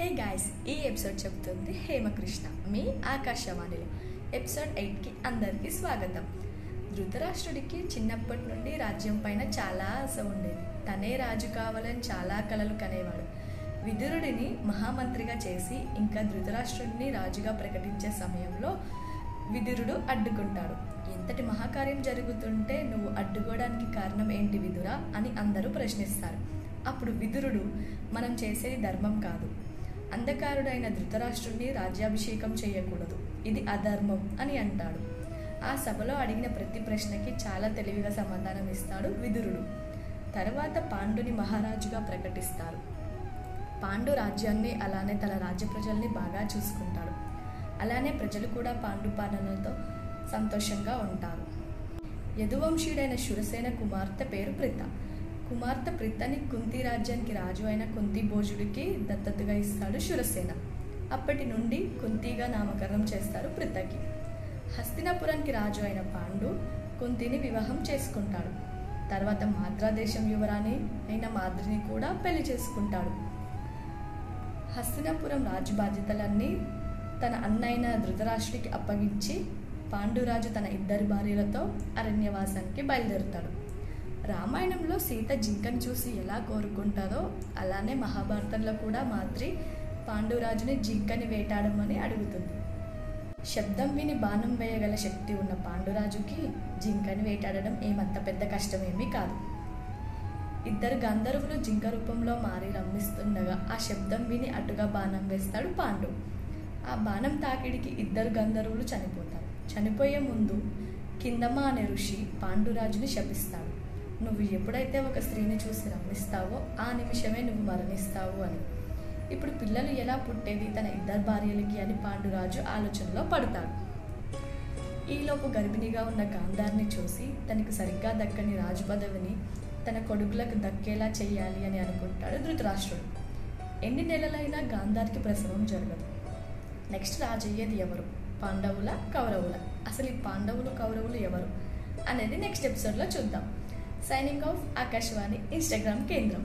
Hey guys ఈ episode చెబుతుంది హేమకృష్ణ మీ ఆకాశవాణిలో. ఎపిసోడ్ ఎయిట్కి అందరికీ స్వాగతం. ధృతరాష్ట్రుడికి చిన్నప్పటి నుండి రాజ్యం పైన చాలా ఆశ ఉండేది. తనే రాజు కావాలని చాలా కలలు కనేవాడు. విదురుడిని మహామంత్రిగా చేసి ఇంకా ధృతరాష్ట్రుడిని రాజుగా ప్రకటించే సమయంలో విదురుడు అడ్డుకుంటాడు. ఇంతటి మహాకార్యం జరుగుతుంటే నువ్వు అడ్డుకోవడానికి కారణం ఏంటి విదురా? అని అందరూ ప్రశ్నిస్తారు. అప్పుడు విదురుడు మనం చేసేది ధర్మం కాదు. అంధకారుడైన ధృతరాష్ట్రుడిని రాజ్యాభిషేకం చేయకూడదు. ఇది అధర్మం అని అంటాడు. ఆ సభలో అడిగిన ప్రతి ప్రశ్నకి చాలా తెలివిగా సమాధానం ఇస్తాడు విదురుడు. తర్వాత పాండుని మహారాజుగా ప్రకటిస్తారు. పాండు రాజ్యాన్ని అలానే తన రాజ్య ప్రజల్ని బాగా చూసుకుంటాడు. అలానే ప్రజలు కూడా పాండు పాలనలతో సంతోషంగా ఉంటారు. యదువంశీయుడైన శురసేన కుమార్తె పేరు ప్రిత. కుమార్తె ప్రితని కుంతి రాజ్యానికి రాజు అయిన కుంతి భోజుడికి దత్తతగా ఇస్తాడు శురసేన అప్పటి నుండి కుంతిగా నామకరణం చేస్తారు ప్రితకి. హస్తినాపురానికి రాజు అయిన పాండు కుంతిని వివాహం చేసుకుంటాడు. తర్వాత మాద్రాదేశం యువరాణి అయిన మాద్రిని కూడా పెళ్ళి చేసుకుంటాడు. హస్తినాపురం రాజు బాధ్యతలన్నీ తన అన్నైన ధృతరాష్ట్రుడికి అప్పగించి పాండురాజు తన ఇద్దరు భార్యలతో అరణ్యవాసానికి బయలుదేరుతాడు. రామాయణంలో సీత జింకను చూసి ఎలా కోరుకుంటారో అలానే మహాభారతంలో కూడా మాత్రి పాండురాజుని జింకని వేటాడమని అడుగుతుంది. శబ్దం విని బాణం వేయగల శక్తి ఉన్న పాండురాజుకి జింకని వేటాడడం ఏమంత పెద్ద కష్టమేమీ కాదు. ఇద్దరు గంధర్వులు జింక రూపంలో మారి రమ్మిస్తుండగా ఆ శబ్దం విని అటుగా బాణం వేస్తాడు పాండు. ఆ బాణం తాకిడికి ఇద్దరు గంధర్వులు చనిపోతారు. చనిపోయే ముందు కిందమా అనే ఋషి పాండురాజుని శపిస్తాడు. నువ్వు ఎప్పుడైతే ఒక స్త్రీని చూసి రమ్మిస్తావో ఆ నిమిషమే నువ్వు మరణిస్తావు అని. ఇప్పుడు పిల్లలు ఎలా పుట్టేది? తన ఇద్దరు భార్యలకి అని పాండురాజు ఆలోచనలో పడతాడు. ఈలోపు గర్భిణిగా ఉన్న గాంధార్ని చూసి తనకు సరిగ్గా దక్కని రాజు పదవిని తన కొడుకులకు దక్కేలా చేయాలి అని అనుకుంటాడు ధృతరాష్ట్రుడు. ఎన్ని నెలలైనా గాంధార్కి ప్రసవం జరగదు. నెక్స్ట్ రాజు అయ్యేది ఎవరు? పాండవుల కౌరవుల? అసలు ఈ పాండవులు కౌరవులు ఎవరు? అనేది నెక్స్ట్ ఎపిసోడ్లో చూద్దాం. సైనింగ్ ఆఫ్ ఆకాశవాణి ఇన్స్టాగ్రామ్ కేంద్రం.